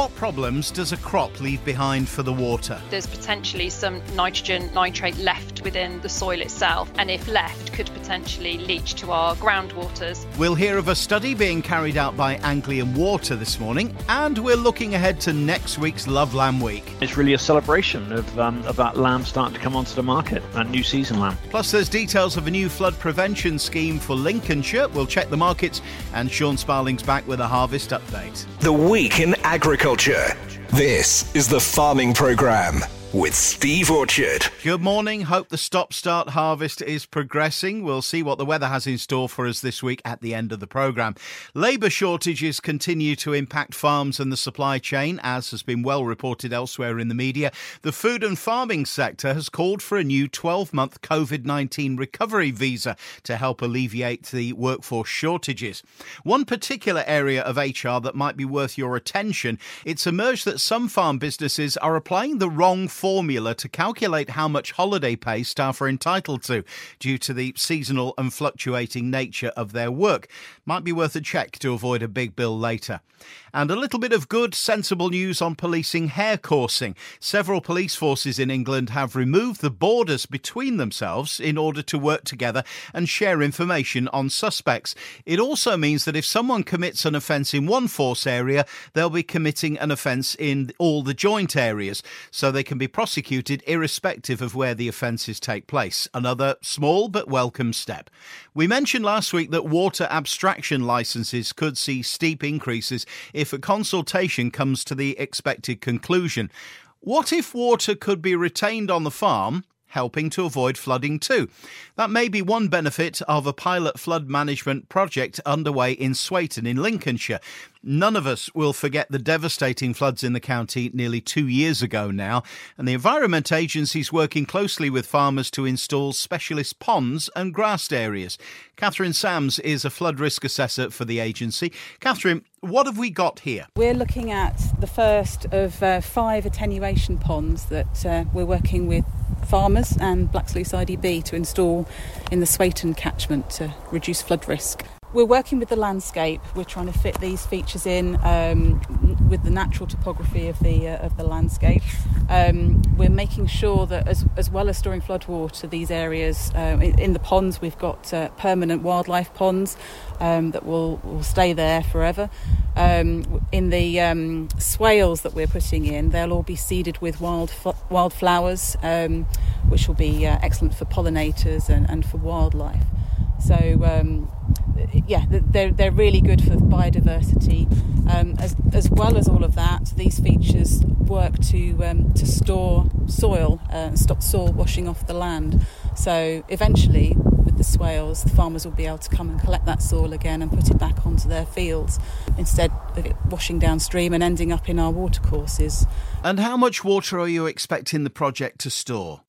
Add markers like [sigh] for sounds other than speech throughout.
What problems does a crop leave behind for the water? There's potentially some nitrogen nitrate left within the soil itself, and if left, could potentially leach to our groundwaters. We'll hear of a study being carried out by Anglian Water this morning, and we're looking ahead to next week's Love Lamb Week. It's really a celebration of, um, of that lamb starting to come onto the market, that new season lamb. Plus, there's details of a new flood prevention scheme for Lincolnshire. We'll check the markets, and Sean Sparling's back with a harvest update. The Week in Agriculture. This is the Farming Programme with Steve Orchard. Good morning. Hope the stop start harvest is progressing. We'll see what the weather has in store for us this week at the end of the programme. Labour shortages continue to impact farms and the supply chain, as has been well reported elsewhere in the media. The food and farming sector has called for a new 12 month COVID 19 recovery visa to help alleviate the workforce shortages. One particular area of HR that might be worth your attention it's emerged that some farm businesses are applying the wrong formula to calculate how much holiday pay staff are entitled to due to the seasonal and fluctuating nature of their work. Might be worth a check to avoid a big bill later. And a little bit of good, sensible news on policing hare coursing. Several police forces in England have removed the borders between themselves in order to work together and share information on suspects. It also means that if someone commits an offence in one force area, they'll be committing an offence in all the joint areas, so they can be prosecuted irrespective of where the offences take place. Another small but welcome step. We mentioned last week that water abstraction licences could see steep increases if a consultation comes to the expected conclusion. What if water could be retained on the farm helping to avoid flooding too. That may be one benefit of a pilot flood management project underway in Swaton in Lincolnshire. None of us will forget the devastating floods in the county nearly two years ago now, and the Environment Agency is working closely with farmers to install specialist ponds and grassed areas. Catherine Sams is a flood risk assessor for the agency. Catherine, what have we got here? We're looking at the first of uh, five attenuation ponds that uh, we're working with farmers and Black Sluice IDB to install in the Swaton catchment to reduce flood risk. We're working with the landscape. We're trying to fit these features in um, with the natural topography of the uh, of the landscape. Um, we're making sure that, as, as well as storing floodwater, these areas uh, in, the ponds we've got uh, permanent wildlife ponds um, that will will stay there forever. Um, in the um, swales that we're putting in, they'll all be seeded with wild wildflowers, um, which will be uh, excellent for pollinators and, and for wildlife. So um, yeah, they're, they're really good for biodiversity. Um, as, as well as all of that, these features work to, um, to store soil uh, and stop soil washing off the land. So eventually, with the swales, the farmers will be able to come and collect that soil again and put it back onto their fields instead of it washing downstream and ending up in our watercourses. And how much water are you expecting the project to store?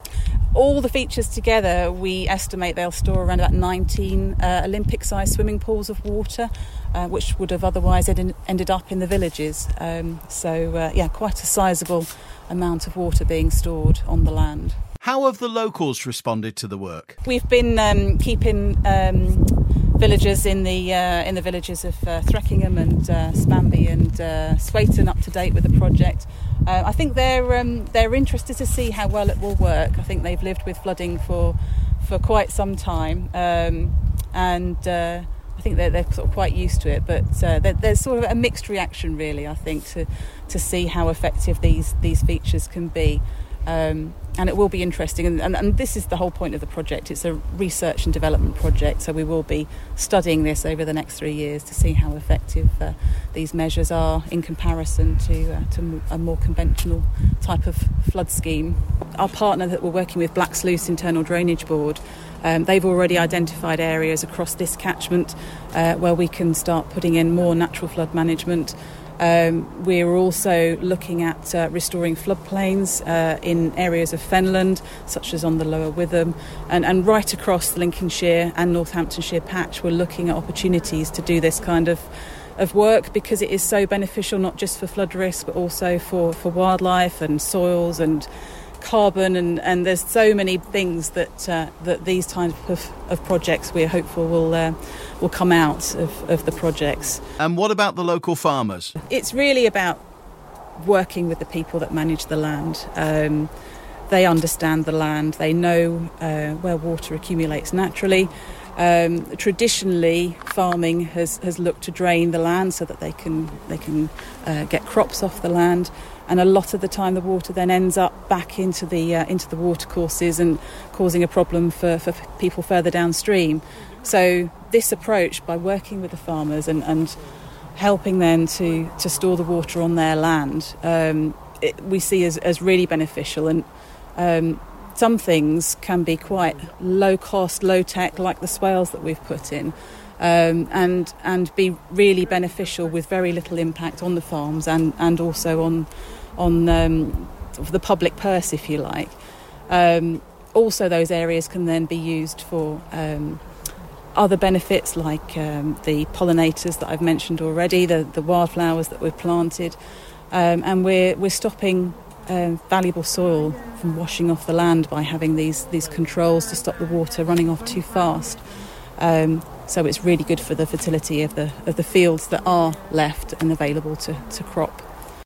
All the features together, we estimate they'll store around about 19 uh, Olympic sized swimming pools of water, uh, which would have otherwise ed- ended up in the villages. Um, so, uh, yeah, quite a sizable amount of water being stored on the land. How have the locals responded to the work? We've been um, keeping um, villagers in the uh, in the villages of uh, Threckingham and uh, Spanby and uh, Swaton up to date with the project. Uh, I think they're um, they're interested to see how well it will work. I think they've lived with flooding for for quite some time, um, and uh, I think they're, they're sort of quite used to it. But uh, there's sort of a mixed reaction, really. I think to to see how effective these these features can be. Um, and it will be interesting. And, and, and, this is the whole point of the project. It's a research and development project, so we will be studying this over the next three years to see how effective uh, these measures are in comparison to, uh, to a more conventional type of flood scheme. Our partner that we're working with, Black Sluice Internal Drainage Board, um, they've already identified areas across this catchment uh, where we can start putting in more natural flood management. Um, we're also looking at uh, restoring floodplains uh, in areas of fenland, such as on the Lower Witham, and, and right across the Lincolnshire and Northamptonshire patch, we're looking at opportunities to do this kind of of work because it is so beneficial not just for flood risk but also for, for wildlife and soils and carbon and, and there's so many things that uh, that these types of, of projects we're hopeful will uh, will come out of, of the projects. And what about the local farmers? It's really about working with the people that manage the land. Um, they understand the land, they know uh, where water accumulates naturally. Um, traditionally, farming has, has looked to drain the land so that they can they can uh, get crops off the land, and a lot of the time the water then ends up back into the uh, into the watercourses and causing a problem for, for people further downstream. So this approach, by working with the farmers and, and helping them to, to store the water on their land, um, it, we see as, as really beneficial. And um, some things can be quite low cost, low tech, like the swales that we've put in. Um, and and be really beneficial with very little impact on the farms and, and also on on um, the public purse, if you like. Um, also, those areas can then be used for um, other benefits like um, the pollinators that I've mentioned already, the, the wildflowers that we've planted, um, and we're, we're stopping uh, valuable soil from washing off the land by having these, these controls to stop the water running off too fast. Um, so it's really good for the fertility of the, of the fields that are left and available to, to crop.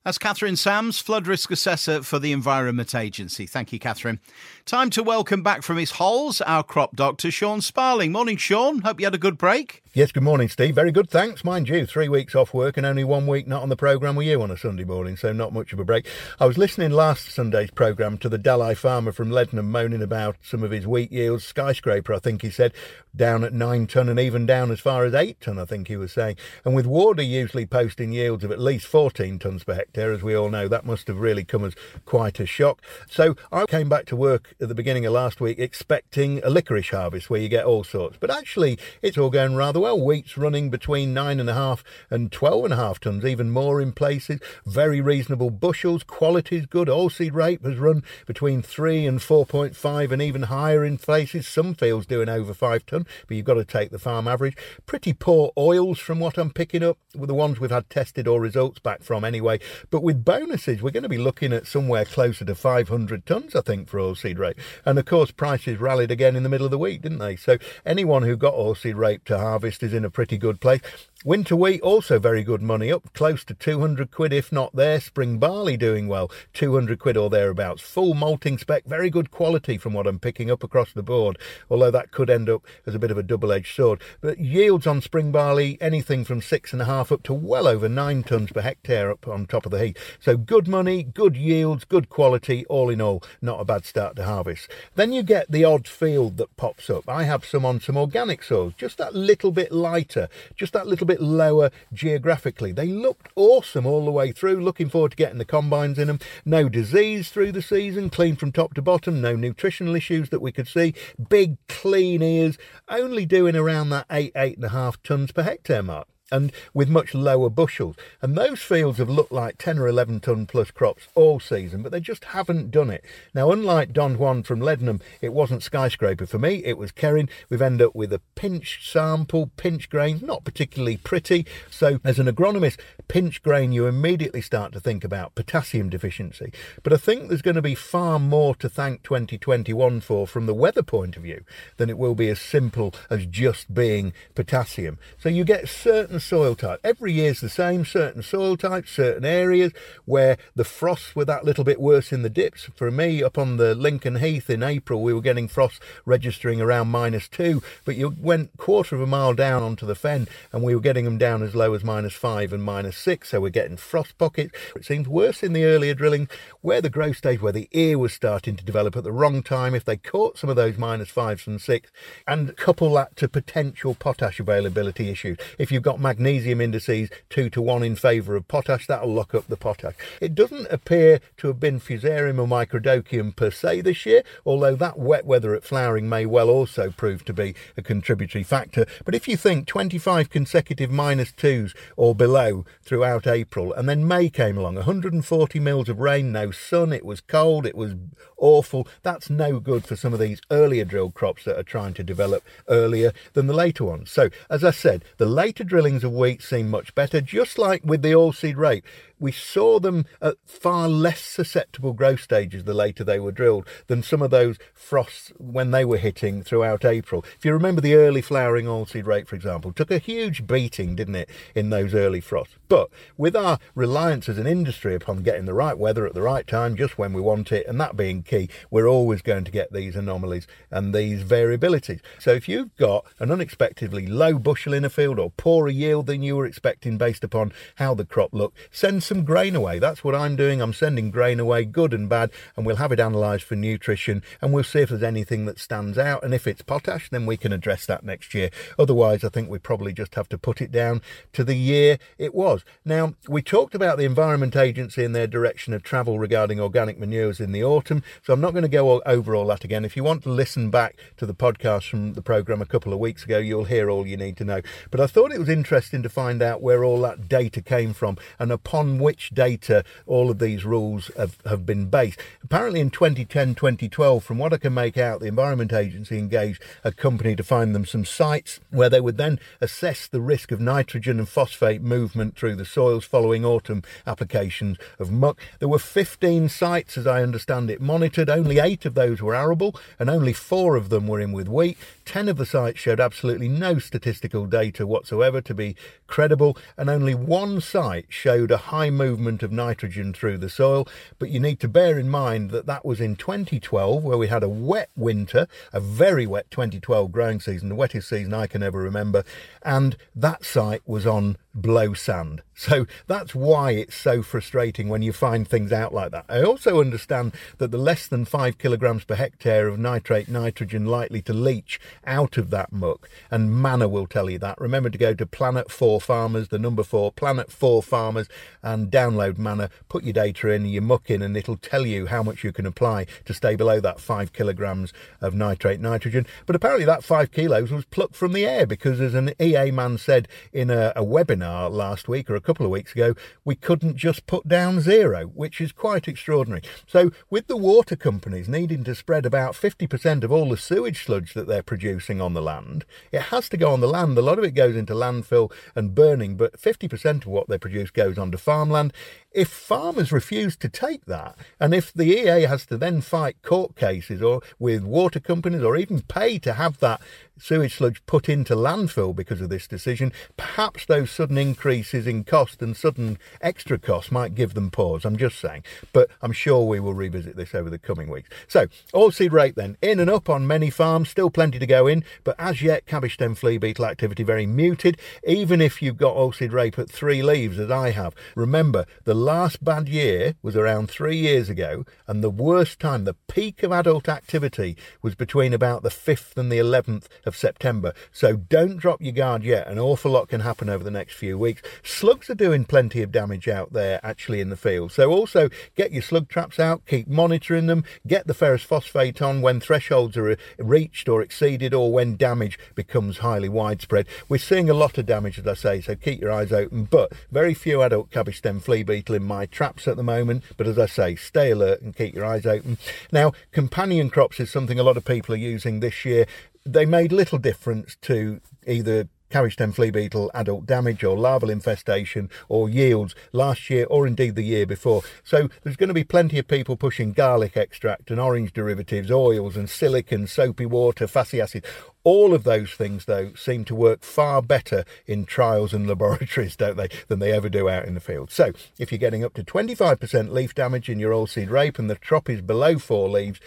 That's Catherine Sams, Flood Risk Assessor for the Environment Agency. Thank you, Catherine. Time to welcome back from his holes our crop doctor, Sean Sparling. Morning, Sean. Hope you had a good break. Yes, good morning, Steve. Very good, thanks. Mind you, three weeks off work and only one week not on the programme with you on a Sunday morning, so not much of a break. I was listening last Sunday's programme to the Dalai farmer from Leadenham moaning about some of his wheat yields. Skyscraper, I think he said, down at nine tonne and even down as far as eight tonne, I think he was saying. And with Warder usually posting yields of at least 14 tonnes per hectare, as we all know, that must have really come as quite a shock. So I came back to work at the beginning of last week expecting a licorice harvest where you get all sorts. But actually, it's all going rather well. Well, wheat's running between nine and a half and twelve and a half tons, even more in places. Very reasonable bushels. Quality's good. Oilseed rape has run between three and four point five, and even higher in places. Some fields doing over five ton, but you've got to take the farm average. Pretty poor oils from what I'm picking up, with the ones we've had tested or results back from anyway. But with bonuses, we're going to be looking at somewhere closer to 500 tons, I think, for oilseed rape. And of course, prices rallied again in the middle of the week, didn't they? So anyone who got oilseed rape to harvest is in a pretty good place. Winter wheat also very good money, up close to 200 quid, if not there. Spring barley doing well, 200 quid or thereabouts. Full malting spec, very good quality from what I'm picking up across the board, although that could end up as a bit of a double edged sword. But yields on spring barley, anything from six and a half up to well over nine tonnes per hectare up on top of the heath. So good money, good yields, good quality, all in all, not a bad start to harvest. Then you get the odd field that pops up. I have some on some organic soils, just that little bit lighter, just that little bit lower geographically. They looked awesome all the way through. Looking forward to getting the combines in them. No disease through the season, clean from top to bottom, no nutritional issues that we could see. Big, clean ears, only doing around that eight, eight and a half tons per hectare mark and with much lower bushels. And those fields have looked like 10 or 11 tonne plus crops all season, but they just haven't done it. Now, unlike Don Juan from Leadenham, it wasn't skyscraper for me, it was Kerrin. We've ended up with a pinch sample, pinch grain, not particularly pretty. So, as an agronomist, pinch grain, you immediately start to think about potassium deficiency. But I think there's going to be far more to thank 2021 for from the weather point of view than it will be as simple as just being potassium. So, you get certain certain soil type. Every year's the same, certain soil types, certain areas where the frosts were that little bit worse in the dips. For me, up on the Lincoln Heath in April, we were getting frosts registering around minus two, but you went quarter of a mile down onto the fen and we were getting them down as low as minus five and minus six. So we're getting frost pockets. It seems worse in the earlier drilling where the growth stage, where the ear was starting to develop at the wrong time. If they caught some of those minus fives and six and couple that to potential potash availability issues. If you've got magnesium indices two to one in favour of potash. That'll lock up the potash. It doesn't appear to have been fusarium or microdochium per se this year, although that wet weather at flowering may well also prove to be a contributory factor. But if you think 25 consecutive minus twos or below throughout April, and then May came along, 140 mils of rain, no sun, it was cold, it was awful. That's no good for some of these earlier drilled crops that are trying to develop earlier than the later ones. So, as I said, the later drilling of wheat seem much better, just like with the oilseed rape. We saw them at far less susceptible growth stages the later they were drilled than some of those frosts when they were hitting throughout April. If you remember the early flowering oilseed rape, for example, took a huge beating, didn't it, in those early frosts. But with our reliance as an industry upon getting the right weather at the right time, just when we want it, and that being key, we're always going to get these anomalies and these variabilities. So if you've got an unexpectedly low bushel in a field or poorer yield than you were expecting based upon how the crop looked, send some grain away. That's what I'm doing. I'm sending grain away, good and bad, and we'll have it analysed for nutrition and we'll see if there's anything that stands out. And if it's potash, then we can address that next year. Otherwise, I think we probably just have to put it down to the year it was. Now, we talked about the Environment Agency and their direction of travel regarding organic manures in the autumn, so I'm not going to go over all that again. If you want to listen back to the podcast from the programme a couple of weeks ago, you'll hear all you need to know. But I thought it was interesting to find out where all that data came from and upon which data all of these rules have, have been based. Apparently, in 2010 2012, from what I can make out, the Environment Agency engaged a company to find them some sites where they would then assess the risk of nitrogen and phosphate movement through the soils following autumn applications of muck. There were 15 sites, as I understand it, monitored. Only eight of those were arable, and only four of them were in with wheat. Ten of the sites showed absolutely no statistical data whatsoever to be credible, and only one site showed a high movement of nitrogen through the soil. But you need to bear in mind that that was in 2012, where we had a wet winter, a very wet 2012 growing season, the wettest season I can ever remember, and that site was on blow sand. [laughs] So that's why it's so frustrating when you find things out like that. I also understand that the less than five kilograms per hectare of nitrate nitrogen likely to leach out of that muck, and MANNER will tell you that. Remember to go to Planet 4 Farmers, the number 4, Planet 4 Farmers, and download MANNER, put your data in, your muck in, and it'll tell you how much you can apply to stay below that five kilograms of nitrate nitrogen. But apparently that five kilos was plucked from the air because, as an EA man said in a, a webinar, webinar last week or a couple of weeks ago, we couldn't just put down zero, which is quite extraordinary. So, with the water companies needing to spread about 50% of all the sewage sludge that they're producing on the land, it has to go on the land. A lot of it goes into landfill and burning, but 50% of what they produce goes onto farmland. If farmers refuse to take that, and if the EA has to then fight court cases or with water companies or even pay to have that sewage sludge put into landfill because of this decision, perhaps those sudden increases in cost and sudden extra costs might give them pause. I'm just saying. But I'm sure we will revisit this over the coming weeks. So, oilseed rape then, in and up on many farms, still plenty to go in, but as yet, cabbage stem flea beetle activity very muted, even if you've got oilseed rape at three leaves, as I have. Remember, the last bad year was around three years ago, and the worst time, the peak of adult activity, was between about the 5th and the 11th of September. So don't drop your guard yet. An awful lot can happen over the next few weeks. Slugs are doing plenty of damage out there, actually, in the field. So also get your slug traps out, keep monitoring them, get the ferrous phosphate on when thresholds are uh, reached or exceeded or when damage becomes highly widespread. We're seeing a lot of damage, as I say, so keep your eyes open. But very few adult cabbage stem flea beetle in my traps at the moment. But as I say, stay alert and keep your eyes open. Now, companion crops is something a lot of people are using this year they made little difference to either cabbage stem flea beetle adult damage or larval infestation or yields last year or indeed the year before. So there's going to be plenty of people pushing garlic extract and orange derivatives, oils and silicon, soapy water, fatty acid. All of those things, though, seem to work far better in trials and [laughs] laboratories, don't they, than they ever do out in the field. So, if you're getting up to 25% leaf damage in your oilseed rape and the crop is below four leaves,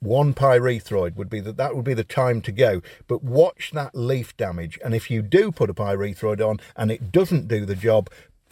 one pyrethroid would be that that would be the time to go. But watch that leaf damage and if you do put a pyrethroid on and it doesn't do the job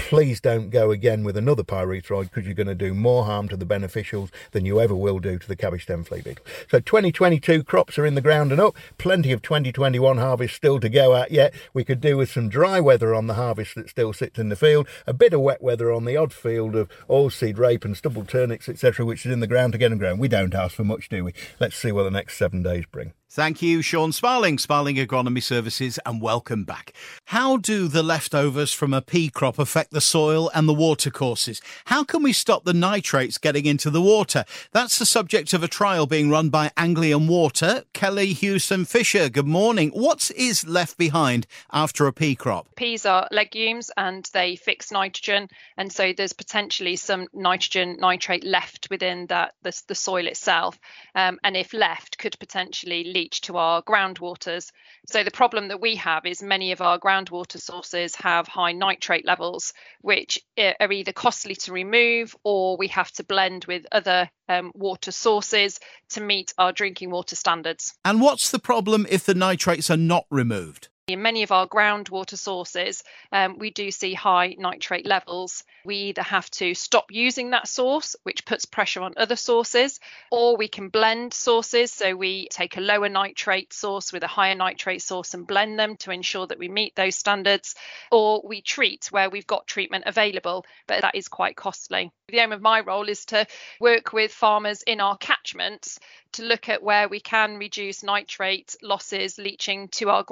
please don't go again with another pyrethroid because you're going to do more harm to the beneficials than you ever will do to the cabbage stem flea beetle. So 2022 crops are in the ground and up. Plenty of 2021 harvest still to go at yet. We could do with some dry weather on the harvest that still sits in the field, a bit of wet weather on the odd field of oilseed rape and stubble turnips, etc., which is in the ground to get them grown. We don't ask for much, do we? Let's see what the next seven days bring. Thank you, Sean Sparling, Sparling Agronomy Services, and welcome back. How do the leftovers from a pea crop affect the soil and the water courses? How can we stop the nitrates getting into the water? That's the subject of a trial being run by Anglian Water. Kelly Hewson Fisher, good morning. What is left behind after a pea crop? Peas are legumes and they fix nitrogen, and so there's potentially some nitrogen nitrate left within that the, the soil itself, um, and if left, could potentially lead to our groundwaters. So the problem that we have is many of our groundwater sources have high nitrate levels, which are either costly to remove or we have to blend with other um, water sources to meet our drinking water standards. And what's the problem if the nitrates are not removed? In many of our groundwater sources, um, we do see high nitrate levels. We either have to stop using that source, which puts pressure on other sources, or we can blend sources. So we take a lower nitrate source with a higher nitrate source and blend them to ensure that we meet those standards, or we treat where we've got treatment available, but that is quite costly. The aim of my role is to work with farmers in our catchments to look at where we can reduce nitrate losses leaching to our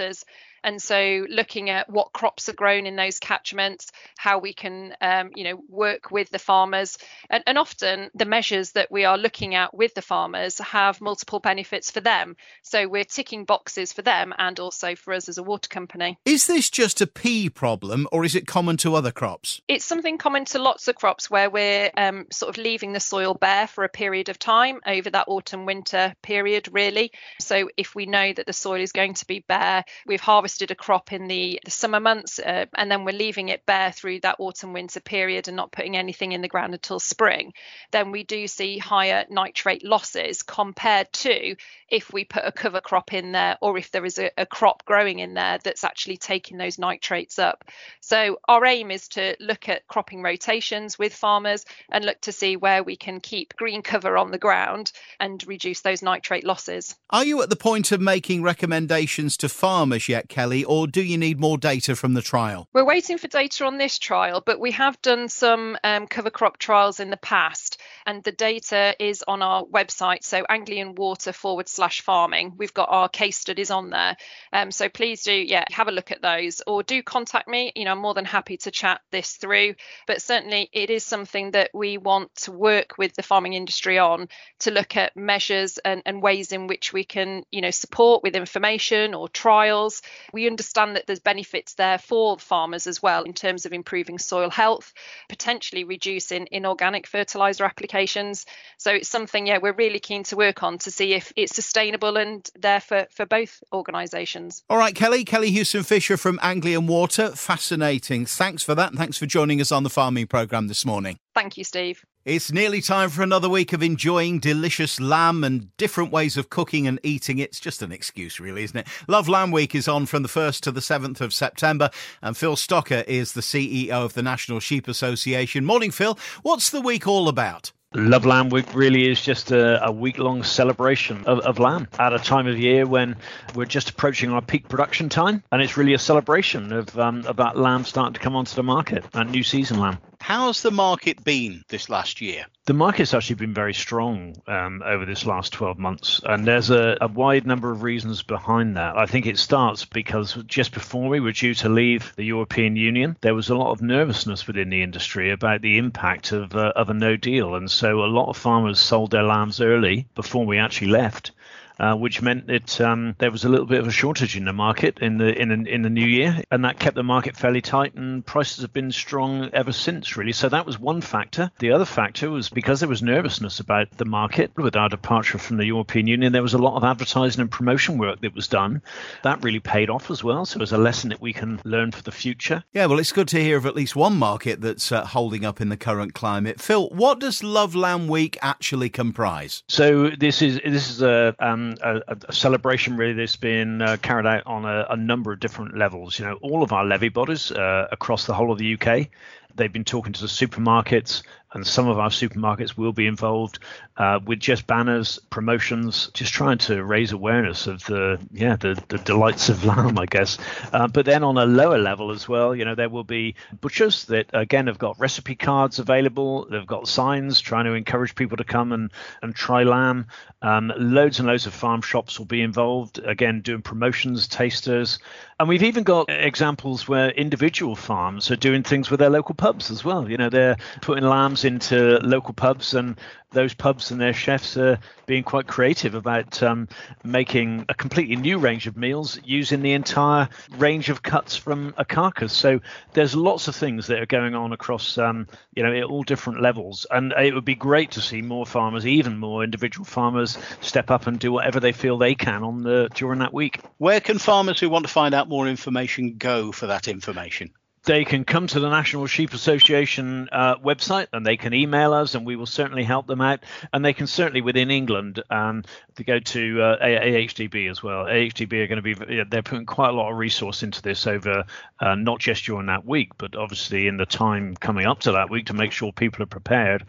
groundwaters and so looking at what crops are grown in those catchments, how we can, um, you know, work with the farmers. And, and often the measures that we are looking at with the farmers have multiple benefits for them. So we're ticking boxes for them and also for us as a water company. Is this just a pea problem or is it common to other crops? It's something common to lots of crops where we're um, sort of leaving the soil bare for a period of time over that autumn winter period, really. So if we know that the soil is going to be bare, we've harvested harvested a crop in the, the summer months uh, and then we're leaving it bare through that autumn winter period and not putting anything in the ground until spring, then we do see higher nitrate losses compared to if we put a cover crop in there or if there is a, a crop growing in there that's actually taking those nitrates up. So our aim is to look at cropping rotations with farmers and look to see where we can keep green cover on the ground and reduce those nitrate losses. Are you at the point of making recommendations to farmers yet, Kelly, or do you need more data from the trial? We're waiting for data on this trial, but we have done some um, cover crop trials in the past, and the data is on our website. So Anglian Water forward slash farming. We've got our case studies on there. Um, so please do, yeah, have a look at those, or do contact me. You know, I'm more than happy to chat this through. But certainly, it is something that we want to work with the farming industry on to look at measures and, and ways in which we can, you know, support with information or trials we understand that there's benefits there for farmers as well in terms of improving soil health, potentially reducing inorganic fertilizer applications. So it's something, yeah, we're really keen to work on to see if it's sustainable and there for, for both organisations. All right, Kelly, Kelly Houston Fisher from Anglian Water. Fascinating. Thanks for that. And thanks for joining us on the farming programme this morning. Thank you, Steve. It's nearly time for another week of enjoying delicious lamb and different ways of cooking and eating. It's just an excuse, really, isn't it? Love Lamb Week is on from the 1st to the 7th of September, and Phil Stocker is the CEO of the National Sheep Association. Morning, Phil. What's the week all about? Love Lamb Week really is just a, a week long celebration of, of, lamb at a time of year when we're just approaching our peak production time. And it's really a celebration of, um, of that lamb starting to come onto the market, that new season lamb. How's the market been this last year? The market's actually been very strong um, over this last 12 months, and there's a, a, wide number of reasons behind that. I think it starts because just before we were due to leave the European Union, there was a lot of nervousness within the industry about the impact of, uh, of a no deal, and so a lot of farmers sold their lambs early before we actually left uh, which meant that um, there was a little bit of a shortage in the market in the in the, in the new year, and that kept the market fairly tight, and prices have been strong ever since, really. So that was one factor. The other factor was because there was nervousness about the market with our departure from the European Union. There was a lot of advertising and promotion work that was done. That really paid off as well. So it's a lesson that we can learn for the future. Yeah, well, it's good to hear of at least one market that's uh, holding up in the current climate. Phil, what does Love Lamb Week actually comprise? So this is this is a um, a, a, celebration really that's been uh, carried out on a, a, number of different levels. You know, all of our levy bodies uh, across the whole of the UK They've been talking to the supermarkets and some of our supermarkets will be involved uh, with just banners, promotions, just trying to raise awareness of the yeah the, the delights of lamb, I guess. Uh, but then on a lower level as well, you know, there will be butchers that again have got recipe cards available. They've got signs trying to encourage people to come and and try lamb. Um, loads and loads of farm shops will be involved again doing promotions, tasters, and we've even got examples where individual farms are doing things with their local pubs as well. You know, they're putting lambs into local pubs and those pubs and their chefs are being quite creative about um, making a completely new range of meals using the entire range of cuts from a carcass. So there's lots of things that are going on across, um, you know, at all different levels. And it would be great to see more farmers, even more individual farmers, step up and do whatever they feel they can on the during that week. Where can farmers who want to find out more information go for that information? They can come to the National Sheep Association uh, website and they can email us and we will certainly help them out. And they can certainly within England um, go to uh, AHDB as well. AHDB are going to be they're putting quite a lot of resource into this over uh, not just during that week, but obviously in the time coming up to that week to make sure people are prepared.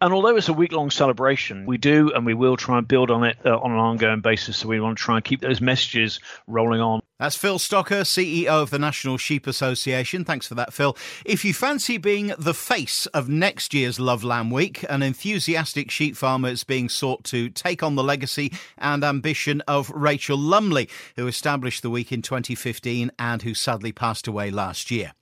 And although it's a week long celebration, we do and we will try and build on it uh, on an ongoing basis. So we want to try and keep those messages rolling on. That's Phil Stocker, CEO of the National Sheep Association. Thanks for that, Phil. If you fancy being the face of next year's Love Lamb Week, an enthusiastic sheep farmer is being sought to take on the legacy and ambition of Rachel Lumley, who established the week in 2015 and who sadly passed away last year.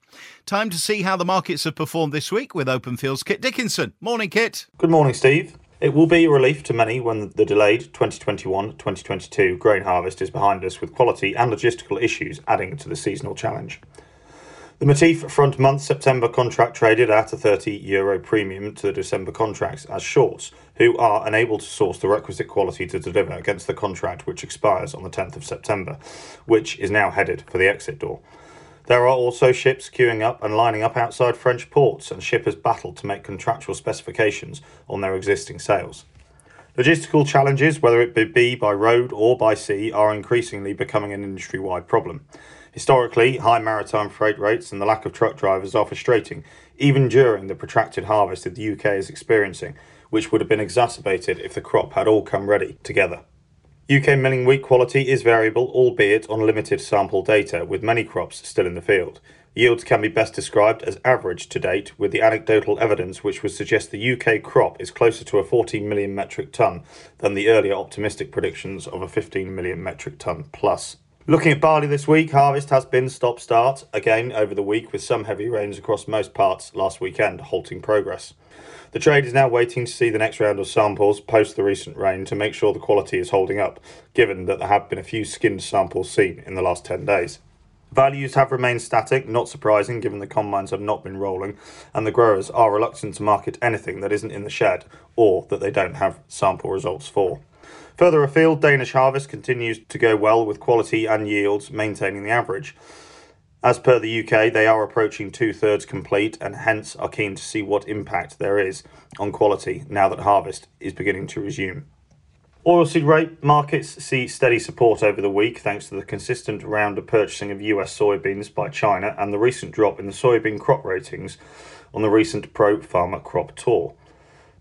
Time to see how the markets have performed this week with Open Fields Kit Dickinson. Morning, Kit. Good morning, Steve. It will be a relief to many when the delayed 2021 2022 grain harvest is behind us, with quality and logistical issues adding to the seasonal challenge. The Matif front month September contract traded at a 30 euro premium to the December contracts as shorts, who are unable to source the requisite quality to deliver against the contract which expires on the 10th of September, which is now headed for the exit door. There are also ships queuing up and lining up outside French ports, and shippers battle to make contractual specifications on their existing sales. Logistical challenges, whether it be by road or by sea, are increasingly becoming an industry wide problem. Historically, high maritime freight rates and the lack of truck drivers are frustrating, even during the protracted harvest that the UK is experiencing, which would have been exacerbated if the crop had all come ready together. UK milling wheat quality is variable, albeit on limited sample data, with many crops still in the field. Yields can be best described as average to date, with the anecdotal evidence which would suggest the UK crop is closer to a 14 million metric tonne than the earlier optimistic predictions of a 15 million metric tonne plus. Looking at barley this week, harvest has been stop start again over the week, with some heavy rains across most parts last weekend halting progress. The trade is now waiting to see the next round of samples post the recent rain to make sure the quality is holding up, given that there have been a few skinned samples seen in the last 10 days. Values have remained static, not surprising given the combines have not been rolling, and the growers are reluctant to market anything that isn't in the shed or that they don't have sample results for. Further afield, Danish harvest continues to go well with quality and yields maintaining the average. As per the UK, they are approaching two thirds complete and hence are keen to see what impact there is on quality now that harvest is beginning to resume. Oilseed rape markets see steady support over the week thanks to the consistent round of purchasing of US soybeans by China and the recent drop in the soybean crop ratings on the recent Pro Farmer Crop Tour.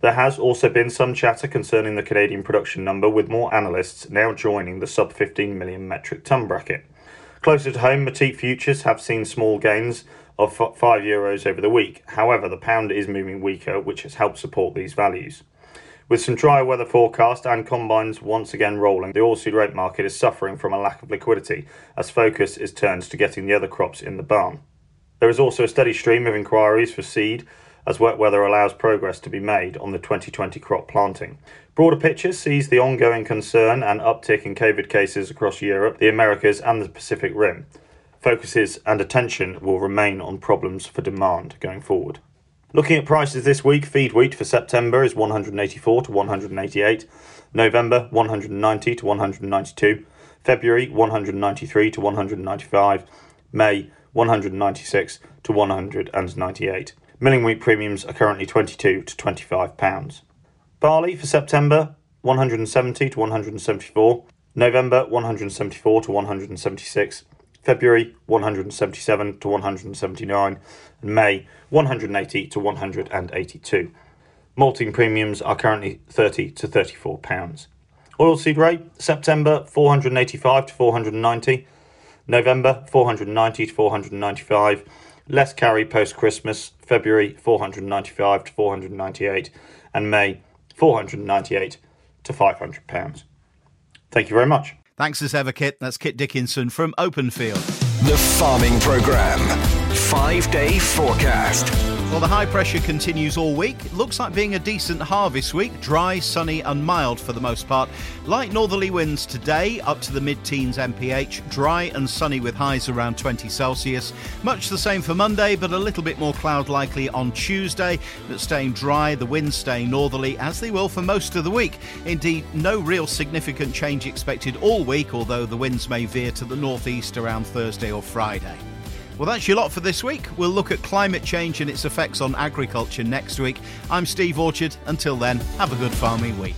There has also been some chatter concerning the Canadian production number, with more analysts now joining the sub 15 million metric ton bracket. Closer to home, Matif futures have seen small gains of 5 euros over the week. However, the pound is moving weaker, which has helped support these values. With some drier weather forecast and combines once again rolling, the oilseed rape market is suffering from a lack of liquidity as focus is turned to getting the other crops in the barn. There is also a steady stream of inquiries for seed as wet weather allows progress to be made on the 2020 crop planting. Broader picture sees the ongoing concern and uptick in COVID cases across Europe, the Americas, and the Pacific Rim. Focuses and attention will remain on problems for demand going forward. Looking at prices this week, feed wheat for September is 184 to 188, November 190 to 192, February 193 to 195, May 196 to 198. Milling wheat premiums are currently 22 to 25 pounds. Barley for September 170 to 174, November 174 to 176, February 177 to 179, and May 180 to 182. Malting premiums are currently 30 to 34 pounds. Oilseed rate September 485 to 490, November 490 to 495, less carry post Christmas, February 495 to 498, and May 498 to 500 pounds. Thank you very much. Thanks as ever, Kit. That's Kit Dickinson from Openfield. The Farming Programme. Five day forecast. Well, the high pressure continues all week. Looks like being a decent harvest week. Dry, sunny, and mild for the most part. Light northerly winds today, up to the mid teens MPH. Dry and sunny with highs around 20 Celsius. Much the same for Monday, but a little bit more cloud likely on Tuesday. But staying dry, the winds staying northerly, as they will for most of the week. Indeed, no real significant change expected all week, although the winds may veer to the northeast around Thursday or Friday. Well, that's your lot for this week. We'll look at climate change and its effects on agriculture next week. I'm Steve Orchard. Until then, have a good farming week.